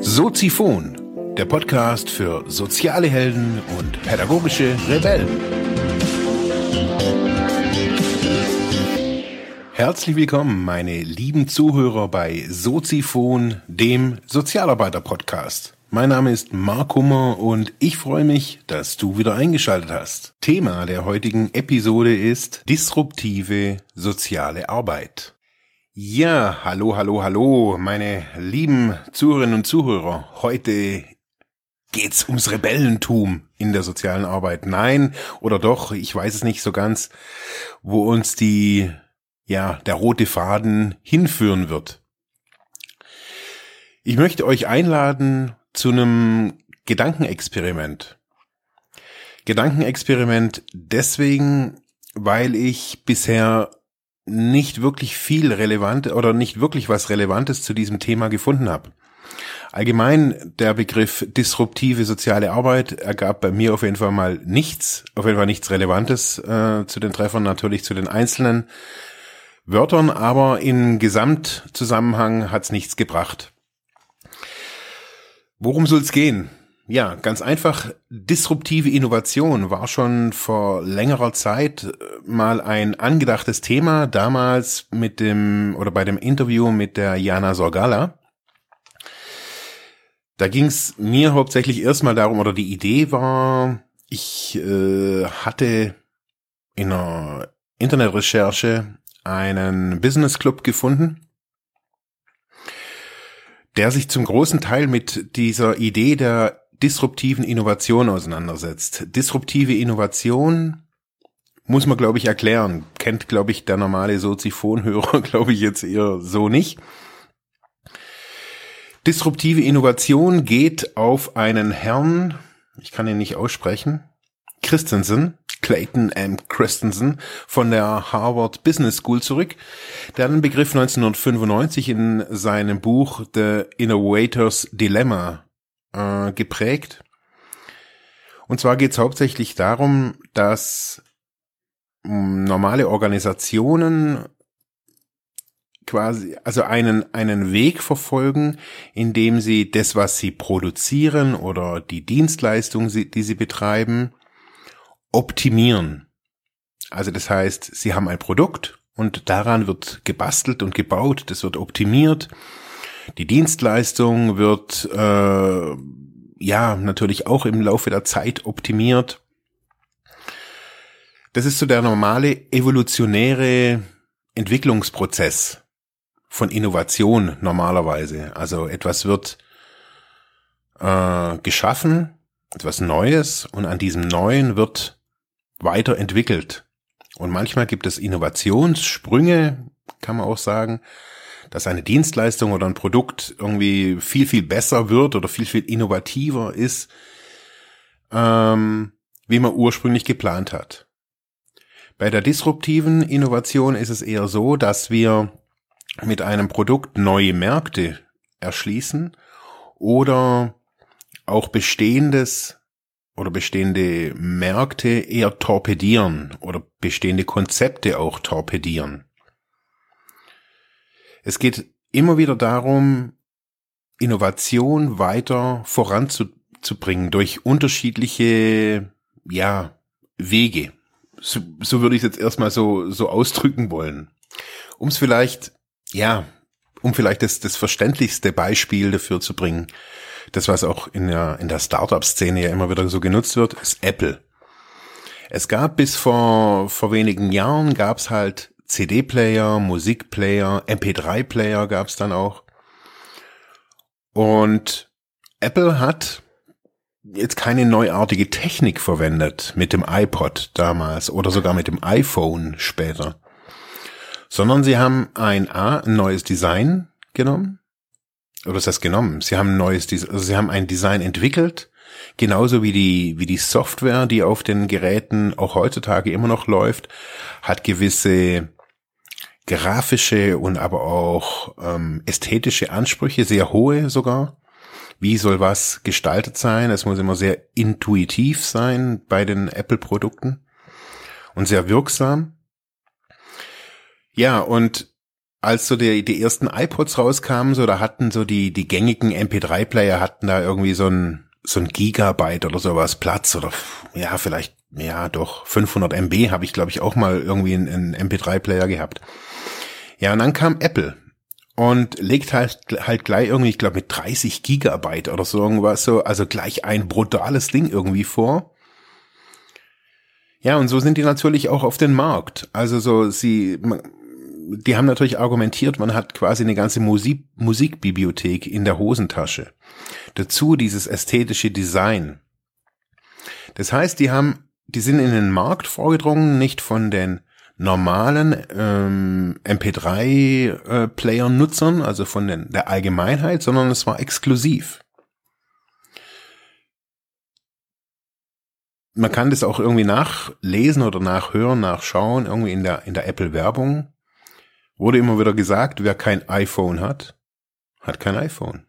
Soziphon, der Podcast für soziale Helden und pädagogische Rebellen. Herzlich willkommen, meine lieben Zuhörer bei Soziphon, dem Sozialarbeiter-Podcast. Mein Name ist Mark Hummer und ich freue mich, dass du wieder eingeschaltet hast. Thema der heutigen Episode ist disruptive soziale Arbeit. Ja, hallo, hallo, hallo, meine lieben Zuhörerinnen und Zuhörer. Heute geht's ums Rebellentum in der sozialen Arbeit. Nein, oder doch, ich weiß es nicht so ganz, wo uns die, ja, der rote Faden hinführen wird. Ich möchte euch einladen zu einem Gedankenexperiment. Gedankenexperiment deswegen, weil ich bisher nicht wirklich viel relevant oder nicht wirklich was Relevantes zu diesem Thema gefunden habe. Allgemein der Begriff disruptive soziale Arbeit ergab bei mir auf jeden Fall mal nichts, auf jeden Fall nichts Relevantes äh, zu den Treffern, natürlich zu den einzelnen Wörtern, aber im Gesamtzusammenhang hat's nichts gebracht. Worum soll's gehen? Ja, ganz einfach, disruptive Innovation war schon vor längerer Zeit äh, mal ein angedachtes Thema, damals mit dem oder bei dem Interview mit der Jana Sorgala. Da ging's mir hauptsächlich erstmal darum, oder die Idee war, ich äh, hatte in einer Internetrecherche einen Business Club gefunden, der sich zum großen Teil mit dieser Idee der disruptiven Innovation auseinandersetzt. Disruptive Innovation muss man, glaube ich, erklären. Kennt, glaube ich, der normale Soziphonhörer, glaube ich, jetzt eher so nicht. Disruptive Innovation geht auf einen Herrn, ich kann ihn nicht aussprechen, Christensen, Clayton M. Christensen von der Harvard Business School zurück. Der den Begriff 1995 in seinem Buch The Innovator's Dilemma äh, geprägt. Und zwar geht es hauptsächlich darum, dass hm, normale Organisationen quasi, also einen, einen Weg verfolgen, indem sie das, was sie produzieren oder die Dienstleistung, die sie betreiben, optimieren. Also das heißt, sie haben ein Produkt und daran wird gebastelt und gebaut, das wird optimiert die Dienstleistung wird äh, ja natürlich auch im Laufe der Zeit optimiert. Das ist so der normale evolutionäre Entwicklungsprozess von Innovation normalerweise. Also etwas wird äh, geschaffen, etwas Neues und an diesem Neuen wird weiterentwickelt. Und manchmal gibt es Innovationssprünge, kann man auch sagen, dass eine Dienstleistung oder ein Produkt irgendwie viel, viel besser wird oder viel, viel innovativer ist, ähm, wie man ursprünglich geplant hat. Bei der disruptiven Innovation ist es eher so, dass wir mit einem Produkt neue Märkte erschließen oder auch bestehendes oder bestehende Märkte eher torpedieren oder bestehende Konzepte auch torpedieren. Es geht immer wieder darum, Innovation weiter voranzubringen durch unterschiedliche, ja, Wege. So, so würde ich es jetzt erstmal so, so ausdrücken wollen. Um es vielleicht, ja, um vielleicht das, das verständlichste Beispiel dafür zu bringen, das, was auch in der, in der Startup-Szene ja immer wieder so genutzt wird, ist Apple. Es gab bis vor, vor wenigen Jahren gab es halt CD-Player, Musikplayer, MP3-Player gab's dann auch. Und Apple hat jetzt keine neuartige Technik verwendet mit dem iPod damals oder sogar mit dem iPhone später, sondern sie haben ein A, ein neues Design genommen. Oder ist das genommen? Sie haben ein neues, also sie haben ein Design entwickelt, genauso wie die, wie die Software, die auf den Geräten auch heutzutage immer noch läuft, hat gewisse grafische und aber auch ähm, ästhetische Ansprüche, sehr hohe sogar. Wie soll was gestaltet sein? Es muss immer sehr intuitiv sein bei den Apple-Produkten und sehr wirksam. Ja, und als so die, die ersten iPods rauskamen, so da hatten so die, die gängigen MP3-Player hatten da irgendwie so ein, so ein Gigabyte oder sowas Platz oder ja, vielleicht, ja, doch 500 MB habe ich glaube ich auch mal irgendwie einen, einen MP3-Player gehabt. Ja, und dann kam Apple und legt halt, halt gleich irgendwie, ich glaube mit 30 Gigabyte oder so irgendwas so, also gleich ein brutales Ding irgendwie vor. Ja, und so sind die natürlich auch auf den Markt. Also so, sie, die haben natürlich argumentiert, man hat quasi eine ganze Musik, Musikbibliothek in der Hosentasche. Dazu dieses ästhetische Design. Das heißt, die haben, die sind in den Markt vorgedrungen, nicht von den normalen ähm, MP3-Player-Nutzern, äh, also von den, der Allgemeinheit, sondern es war exklusiv. man kann das auch irgendwie nachlesen oder nachhören, nachschauen, irgendwie in der, in der Apple-Werbung. Wurde immer wieder gesagt, wer kein iPhone hat, hat kein iPhone.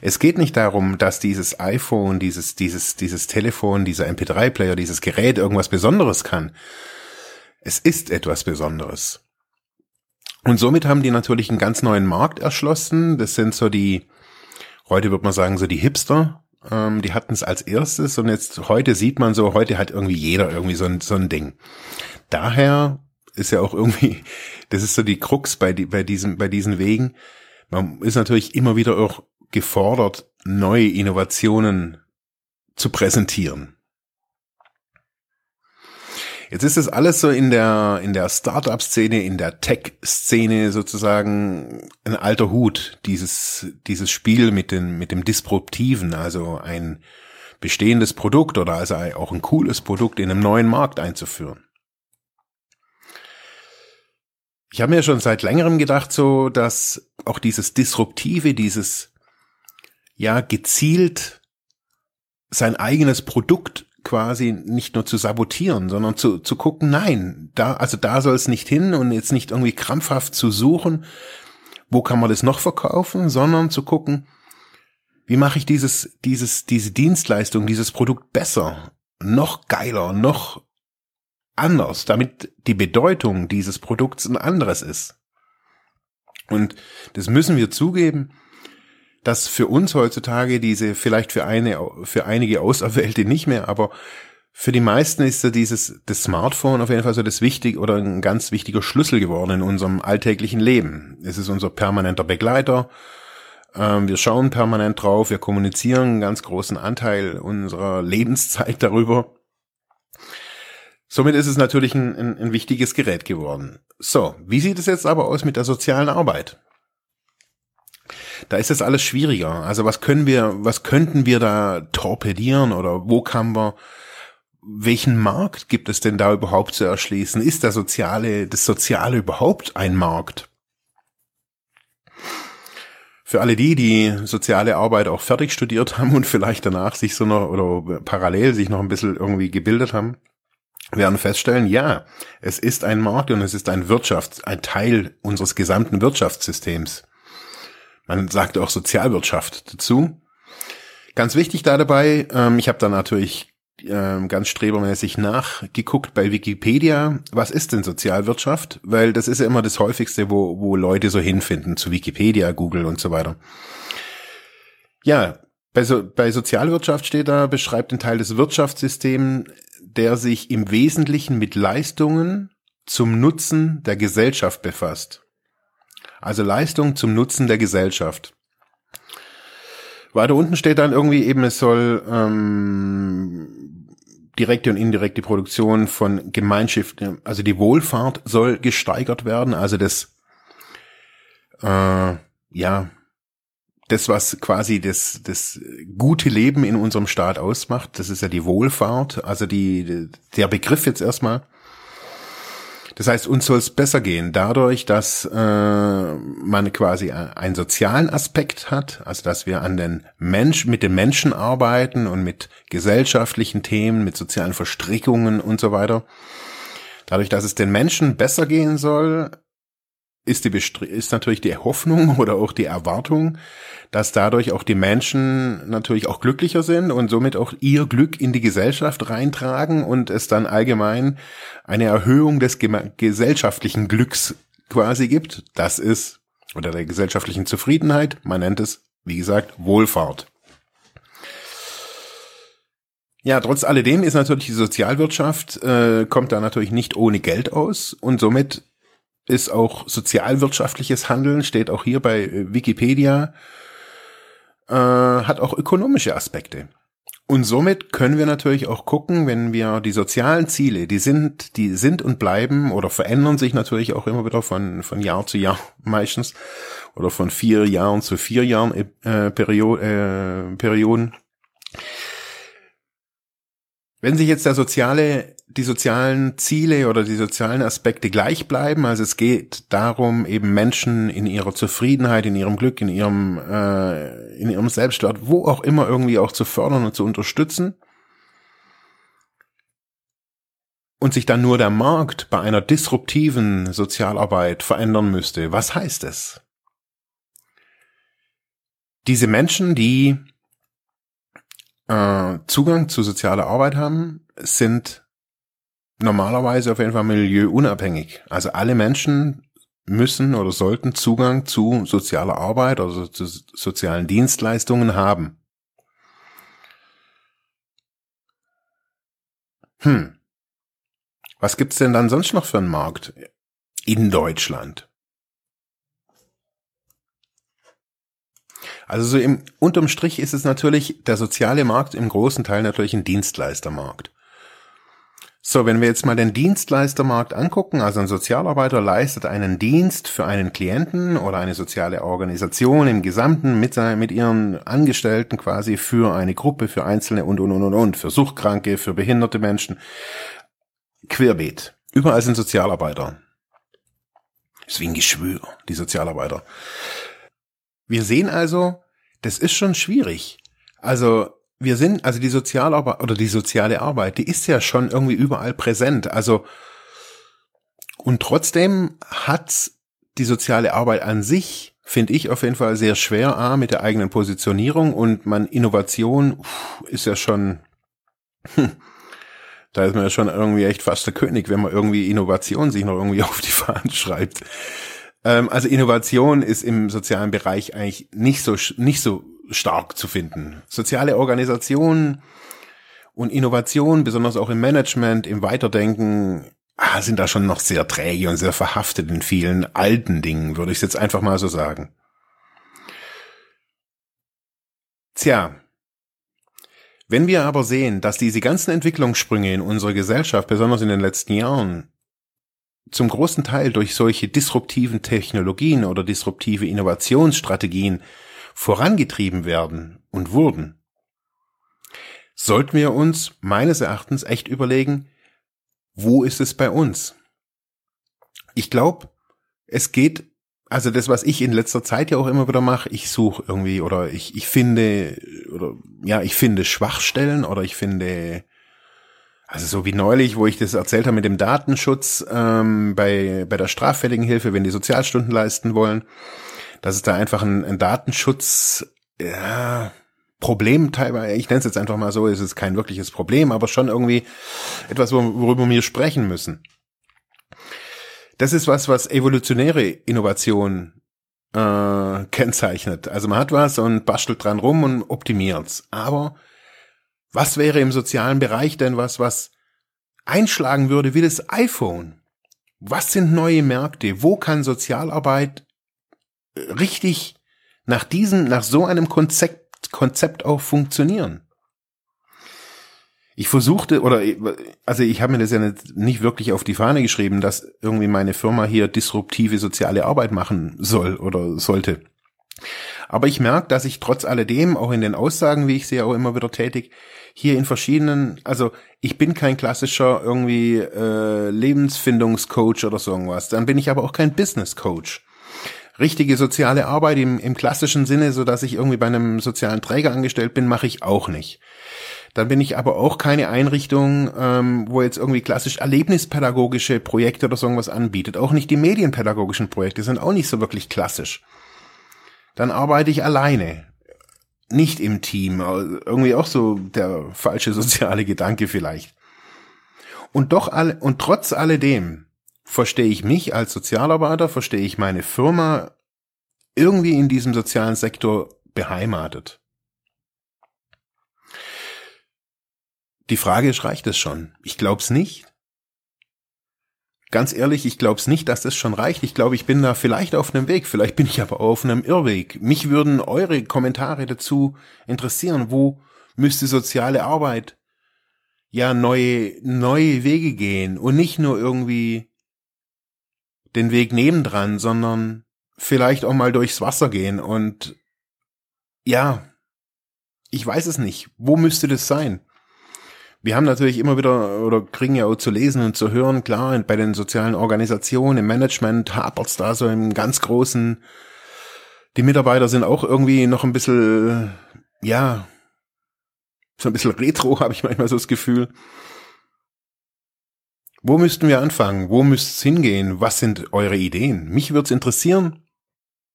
Es geht nicht darum, dass dieses iPhone, dieses, dieses, dieses Telefon, dieser MP3-Player, dieses Gerät irgendwas Besonderes kann. Es ist etwas Besonderes. Und somit haben die natürlich einen ganz neuen Markt erschlossen. Das sind so die, heute wird man sagen, so die Hipster, ähm, die hatten es als erstes und jetzt heute sieht man so, heute hat irgendwie jeder irgendwie so ein, so ein Ding. Daher ist ja auch irgendwie, das ist so die Krux bei, die, bei, diesem, bei diesen Wegen. Man ist natürlich immer wieder auch gefordert, neue Innovationen zu präsentieren. Jetzt ist das alles so in der, in der Startup-Szene, in der Tech-Szene sozusagen ein alter Hut, dieses, dieses Spiel mit dem, mit dem Disruptiven, also ein bestehendes Produkt oder also auch ein cooles Produkt in einem neuen Markt einzuführen. Ich habe mir schon seit längerem gedacht, so, dass auch dieses Disruptive, dieses, ja, gezielt sein eigenes Produkt quasi nicht nur zu sabotieren, sondern zu, zu gucken, nein, da, also da soll es nicht hin und jetzt nicht irgendwie krampfhaft zu suchen, wo kann man das noch verkaufen, sondern zu gucken, wie mache ich dieses, dieses, diese Dienstleistung, dieses Produkt besser, noch geiler, noch anders, damit die Bedeutung dieses Produkts ein anderes ist. Und das müssen wir zugeben, dass für uns heutzutage diese, vielleicht für eine, für einige Auserwählte nicht mehr, aber für die meisten ist so dieses, das Smartphone auf jeden Fall so das wichtig oder ein ganz wichtiger Schlüssel geworden in unserem alltäglichen Leben. Es ist unser permanenter Begleiter. Ähm, wir schauen permanent drauf. Wir kommunizieren einen ganz großen Anteil unserer Lebenszeit darüber. Somit ist es natürlich ein, ein, ein wichtiges Gerät geworden. So, wie sieht es jetzt aber aus mit der sozialen Arbeit? da ist es alles schwieriger. Also was können wir, was könnten wir da torpedieren oder wo kann wir, welchen Markt gibt es denn da überhaupt zu erschließen? Ist der soziale, das Soziale überhaupt ein Markt? Für alle die, die soziale Arbeit auch fertig studiert haben und vielleicht danach sich so noch oder parallel sich noch ein bisschen irgendwie gebildet haben, werden feststellen, ja, es ist ein Markt und es ist ein Wirtschafts-, ein Teil unseres gesamten Wirtschaftssystems. Man sagt auch Sozialwirtschaft dazu. Ganz wichtig da dabei, ähm, ich habe da natürlich ähm, ganz strebermäßig nachgeguckt bei Wikipedia, was ist denn Sozialwirtschaft? Weil das ist ja immer das häufigste, wo, wo Leute so hinfinden, zu Wikipedia, Google und so weiter. Ja, bei, so, bei Sozialwirtschaft steht da, beschreibt den Teil des Wirtschaftssystems, der sich im Wesentlichen mit Leistungen zum Nutzen der Gesellschaft befasst. Also Leistung zum Nutzen der Gesellschaft. Weiter unten steht dann irgendwie eben, es soll ähm, direkte und indirekte Produktion von Gemeinschaften, also die Wohlfahrt soll gesteigert werden, also das, äh, ja, das, was quasi das, das gute Leben in unserem Staat ausmacht, das ist ja die Wohlfahrt, also die, der Begriff jetzt erstmal. Das heißt, uns soll es besser gehen dadurch, dass äh, man quasi einen sozialen Aspekt hat, also dass wir an den Mensch mit den Menschen arbeiten und mit gesellschaftlichen Themen, mit sozialen Verstrickungen und so weiter. Dadurch, dass es den Menschen besser gehen soll, ist, die ist natürlich die Hoffnung oder auch die Erwartung, dass dadurch auch die Menschen natürlich auch glücklicher sind und somit auch ihr Glück in die Gesellschaft reintragen und es dann allgemein eine Erhöhung des gesellschaftlichen Glücks quasi gibt. Das ist, oder der gesellschaftlichen Zufriedenheit, man nennt es, wie gesagt, Wohlfahrt. Ja, trotz alledem ist natürlich die Sozialwirtschaft, äh, kommt da natürlich nicht ohne Geld aus und somit ist auch sozialwirtschaftliches Handeln, steht auch hier bei äh, Wikipedia, äh, hat auch ökonomische Aspekte. Und somit können wir natürlich auch gucken, wenn wir die sozialen Ziele, die sind, die sind und bleiben oder verändern sich natürlich auch immer wieder von, von Jahr zu Jahr meistens oder von vier Jahren zu vier Jahren äh, Period, äh, Perioden. Wenn sich jetzt der soziale, die sozialen Ziele oder die sozialen Aspekte gleich bleiben, also es geht darum, eben Menschen in ihrer Zufriedenheit, in ihrem Glück, in ihrem, äh, in ihrem Selbstwert, wo auch immer irgendwie auch zu fördern und zu unterstützen. Und sich dann nur der Markt bei einer disruptiven Sozialarbeit verändern müsste. Was heißt es? Diese Menschen, die äh, Zugang zu sozialer Arbeit haben, sind normalerweise auf jeden Fall milieuunabhängig. Also alle Menschen müssen oder sollten Zugang zu sozialer Arbeit, also zu sozialen Dienstleistungen haben. Hm. Was gibt's denn dann sonst noch für einen Markt in Deutschland? Also so im unterm Strich ist es natürlich der soziale Markt im großen Teil natürlich ein Dienstleistermarkt. So, wenn wir jetzt mal den Dienstleistermarkt angucken, also ein Sozialarbeiter leistet einen Dienst für einen Klienten oder eine soziale Organisation im Gesamten mit, mit ihren Angestellten quasi für eine Gruppe, für Einzelne und, und, und, und, und, für Suchtkranke, für behinderte Menschen. Querbeet. Überall sind Sozialarbeiter. ist wie ein Geschwür, die Sozialarbeiter. Wir sehen also, das ist schon schwierig. Also wir sind, also die Sozialarbeit oder die soziale Arbeit, die ist ja schon irgendwie überall präsent. Also und trotzdem hat die soziale Arbeit an sich, finde ich auf jeden Fall sehr schwer, A, mit der eigenen Positionierung und man Innovation ist ja schon, hm, da ist man ja schon irgendwie echt fast der König, wenn man irgendwie Innovation sich noch irgendwie auf die Fahnen schreibt. Ähm, also Innovation ist im sozialen Bereich eigentlich nicht so, nicht so stark zu finden. Soziale Organisationen und Innovation, besonders auch im Management, im Weiterdenken, ah, sind da schon noch sehr träge und sehr verhaftet in vielen alten Dingen, würde ich jetzt einfach mal so sagen. Tja, wenn wir aber sehen, dass diese ganzen Entwicklungssprünge in unserer Gesellschaft, besonders in den letzten Jahren, zum großen Teil durch solche disruptiven Technologien oder disruptive Innovationsstrategien vorangetrieben werden und wurden, sollten wir uns meines Erachtens echt überlegen, wo ist es bei uns? Ich glaube, es geht, also das, was ich in letzter Zeit ja auch immer wieder mache, ich suche irgendwie oder ich, ich finde, oder ja, ich finde Schwachstellen oder ich finde also so wie neulich, wo ich das erzählt habe mit dem Datenschutz ähm, bei, bei der straffälligen Hilfe, wenn die Sozialstunden leisten wollen, dass es da einfach ein, ein Datenschutz, ja, Problem teilweise, ich nenne es jetzt einfach mal so, ist es kein wirkliches Problem, aber schon irgendwie etwas, worüber wir sprechen müssen. Das ist was, was evolutionäre Innovation äh, kennzeichnet. Also man hat was und bastelt dran rum und optimiert's. Aber was wäre im sozialen Bereich denn was, was einschlagen würde wie das iPhone? Was sind neue Märkte? Wo kann Sozialarbeit richtig nach diesem, nach so einem Konzept, Konzept auch funktionieren? Ich versuchte, oder also ich habe mir das ja nicht, wirklich auf die Fahne geschrieben, dass irgendwie meine Firma hier disruptive soziale Arbeit machen soll oder sollte. Aber ich merke, dass ich trotz alledem, auch in den Aussagen, wie ich sie auch immer wieder tätig, hier in verschiedenen, also ich bin kein klassischer irgendwie äh, Lebensfindungscoach oder so irgendwas. Dann bin ich aber auch kein Business Coach. Richtige soziale Arbeit im, im klassischen Sinne, so dass ich irgendwie bei einem sozialen Träger angestellt bin, mache ich auch nicht. Dann bin ich aber auch keine Einrichtung, ähm, wo jetzt irgendwie klassisch erlebnispädagogische Projekte oder so irgendwas anbietet. Auch nicht die medienpädagogischen Projekte sind auch nicht so wirklich klassisch. Dann arbeite ich alleine. Nicht im Team. Irgendwie auch so der falsche soziale Gedanke vielleicht. Und doch alle, und trotz alledem verstehe ich mich als Sozialarbeiter, verstehe ich meine Firma irgendwie in diesem sozialen Sektor beheimatet. Die Frage ist, reicht es schon? Ich glaube es nicht. Ganz ehrlich, ich glaube es nicht, dass das schon reicht. Ich glaube, ich bin da vielleicht auf einem Weg, vielleicht bin ich aber auf einem Irrweg. Mich würden eure Kommentare dazu interessieren. Wo müsste soziale Arbeit ja neue, neue Wege gehen und nicht nur irgendwie den Weg nebendran, sondern vielleicht auch mal durchs Wasser gehen und ja, ich weiß es nicht. Wo müsste das sein? Wir haben natürlich immer wieder oder kriegen ja auch zu lesen und zu hören, klar, bei den sozialen Organisationen, im Management hapert's da so im ganz großen. Die Mitarbeiter sind auch irgendwie noch ein bisschen, ja, so ein bisschen retro, habe ich manchmal so das Gefühl. Wo müssten wir anfangen? Wo müsste es hingehen? Was sind eure Ideen? Mich würde es interessieren.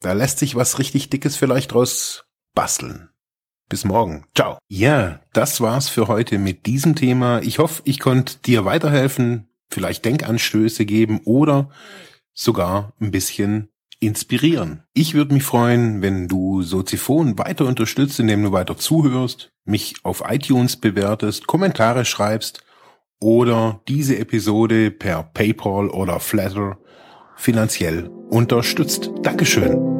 Da lässt sich was richtig Dickes vielleicht draus basteln. Bis morgen. Ciao. Ja, das war's für heute mit diesem Thema. Ich hoffe, ich konnte dir weiterhelfen, vielleicht Denkanstöße geben oder sogar ein bisschen inspirieren. Ich würde mich freuen, wenn du Soziphon weiter unterstützt, indem du weiter zuhörst, mich auf iTunes bewertest, Kommentare schreibst oder diese Episode per PayPal oder Flatter finanziell unterstützt. Dankeschön.